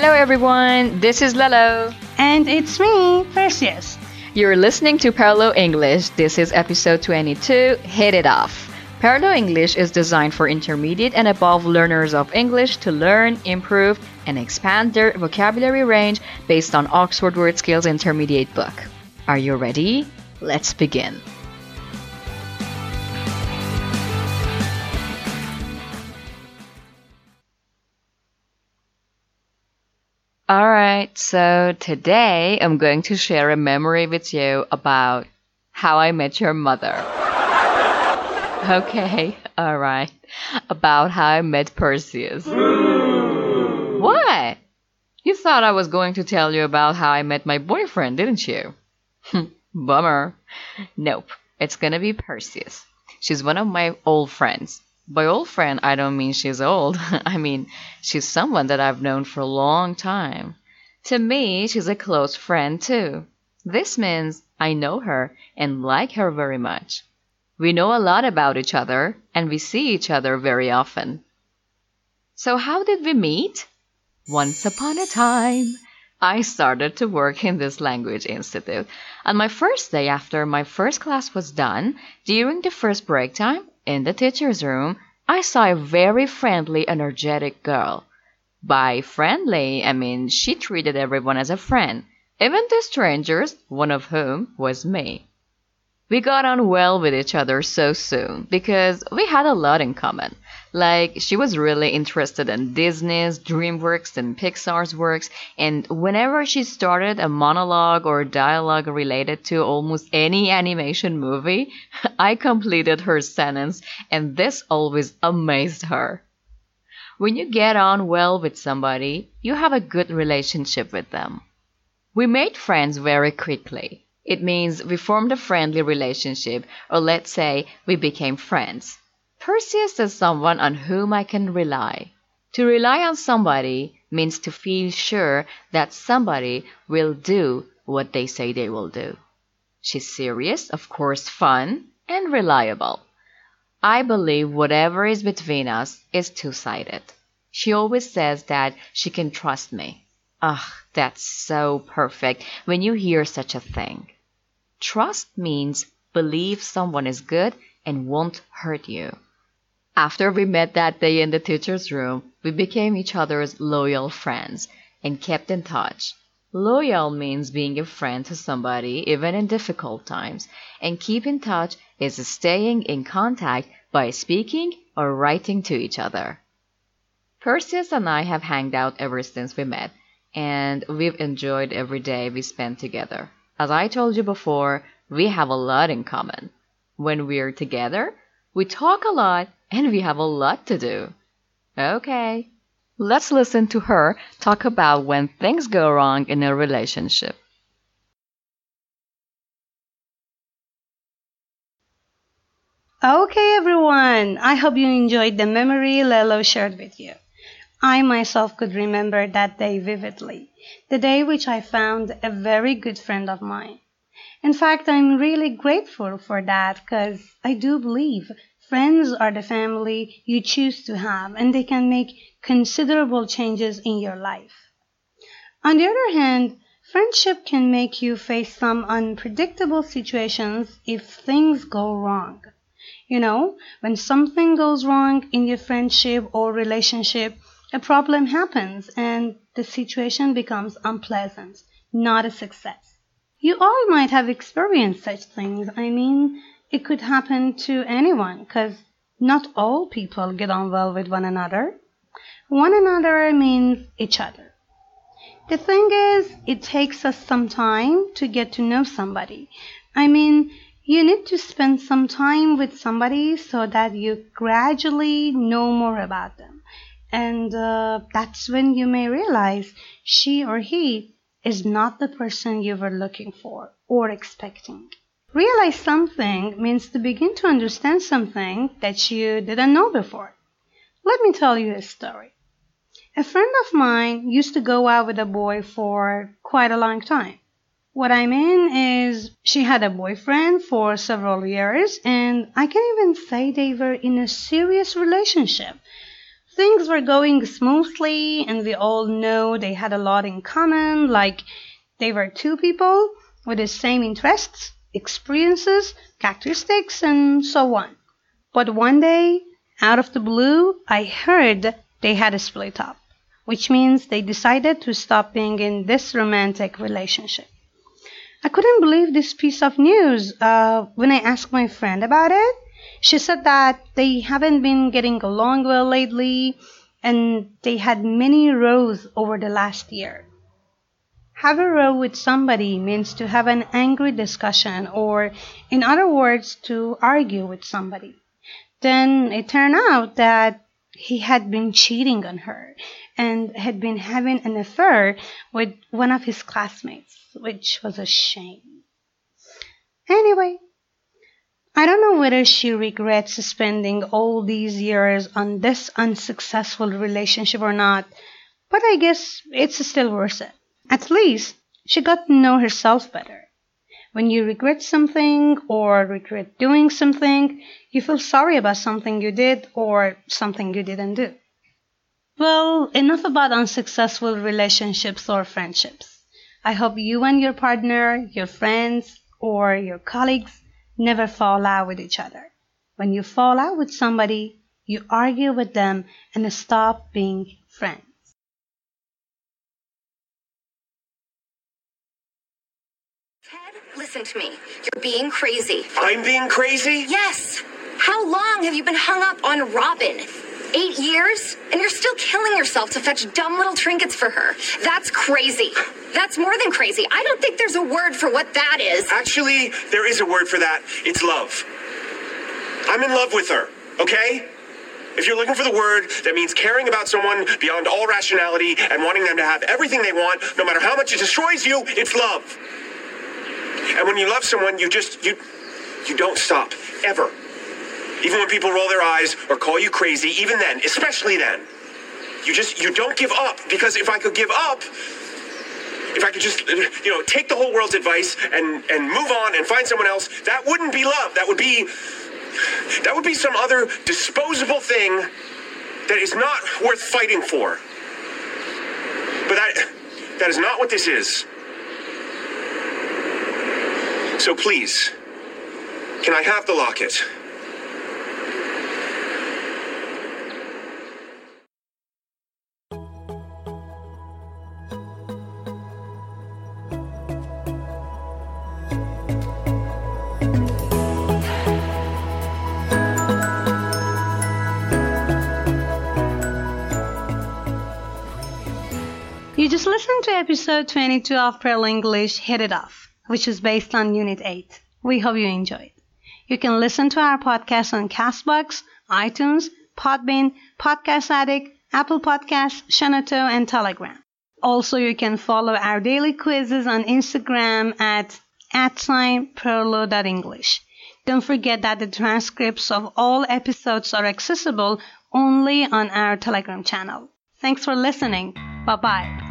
Hello, everyone. This is Lalo. And it's me, Perseus. You're listening to Parallel English. This is episode 22 Hit It Off. Parallel English is designed for intermediate and above learners of English to learn, improve, and expand their vocabulary range based on Oxford Word Skills Intermediate book. Are you ready? Let's begin. Alright, so today I'm going to share a memory with you about how I met your mother. Okay, alright. About how I met Perseus. Hmm. What? You thought I was going to tell you about how I met my boyfriend, didn't you? Hmm, bummer. Nope, it's gonna be Perseus. She's one of my old friends. By old friend, I don't mean she's old. I mean, she's someone that I've known for a long time. To me, she's a close friend too. This means I know her and like her very much. We know a lot about each other and we see each other very often. So how did we meet? Once upon a time, I started to work in this language institute. On my first day after my first class was done, during the first break time, in the teacher's room, I saw a very friendly, energetic girl. By friendly, I mean she treated everyone as a friend, even the strangers, one of whom was me. We got on well with each other so soon because we had a lot in common. Like, she was really interested in Disney's, DreamWorks, and Pixar's works, and whenever she started a monologue or dialogue related to almost any animation movie, I completed her sentence, and this always amazed her. When you get on well with somebody, you have a good relationship with them. We made friends very quickly. It means we formed a friendly relationship, or let's say we became friends. Perseus is someone on whom I can rely. To rely on somebody means to feel sure that somebody will do what they say they will do. She's serious, of course, fun, and reliable. I believe whatever is between us is two sided. She always says that she can trust me. Ugh, that's so perfect when you hear such a thing. Trust means believe someone is good and won't hurt you. After we met that day in the teacher's room, we became each other's loyal friends and kept in touch. Loyal means being a friend to somebody even in difficult times, and keep in touch is staying in contact by speaking or writing to each other. Perseus and I have hanged out ever since we met, and we've enjoyed every day we spent together. As I told you before, we have a lot in common. When we're together, we talk a lot and we have a lot to do. Okay, let's listen to her talk about when things go wrong in a relationship. Okay, everyone. I hope you enjoyed the memory Lelo shared with you. I myself could remember that day vividly, the day which I found a very good friend of mine. In fact, I'm really grateful for that because I do believe Friends are the family you choose to have, and they can make considerable changes in your life. On the other hand, friendship can make you face some unpredictable situations if things go wrong. You know, when something goes wrong in your friendship or relationship, a problem happens and the situation becomes unpleasant, not a success. You all might have experienced such things. I mean, it could happen to anyone because not all people get on well with one another. One another means each other. The thing is, it takes us some time to get to know somebody. I mean, you need to spend some time with somebody so that you gradually know more about them. And uh, that's when you may realize she or he is not the person you were looking for or expecting. Realize something means to begin to understand something that you didn't know before. Let me tell you a story. A friend of mine used to go out with a boy for quite a long time. What I mean is, she had a boyfriend for several years, and I can even say they were in a serious relationship things were going smoothly, and we all know they had a lot in common, like they were two people with the same interests, experiences, characteristics, and so on. But one day, out of the blue, I heard they had a split up, which means they decided to stop being in this romantic relationship. I couldn't believe this piece of news uh, when I asked my friend about it. She said that they haven't been getting along well lately and they had many rows over the last year. Have a row with somebody means to have an angry discussion or, in other words, to argue with somebody. Then it turned out that he had been cheating on her and had been having an affair with one of his classmates, which was a shame. Anyway, I don't know whether she regrets spending all these years on this unsuccessful relationship or not, but I guess it's still worth it. At least she got to know herself better. When you regret something or regret doing something, you feel sorry about something you did or something you didn't do. Well, enough about unsuccessful relationships or friendships. I hope you and your partner, your friends, or your colleagues never fall out with each other. When you fall out with somebody, you argue with them and stop being friends. Ted, listen to me. You're being crazy. I'm being crazy? Yes. How long have you been hung up on Robin? Eight years? And you're still killing yourself to fetch dumb little trinkets for her. That's crazy. That's more than crazy. I don't think there's a word for what that is. Actually, there is a word for that. It's love. I'm in love with her, okay? If you're looking for the word that means caring about someone beyond all rationality and wanting them to have everything they want, no matter how much it destroys you, it's love. And when you love someone, you just you you don't stop ever. Even when people roll their eyes or call you crazy, even then, especially then, you just you don't give up because if I could give up, if I could just you know take the whole world's advice and and move on and find someone else, that wouldn't be love. That would be that would be some other disposable thing that is not worth fighting for. But that that is not what this is. So please, can I have the locket? You just listened to episode 22 of Parallel English Hit It Off, which is based on Unit 8. We hope you enjoyed. You can listen to our podcast on Castbox, iTunes, Podbean, Podcast Addict, Apple Podcasts, Shenoto, and Telegram. Also, you can follow our daily quizzes on Instagram at at sign perlo.english. Don't forget that the transcripts of all episodes are accessible only on our Telegram channel. Thanks for listening. Bye bye.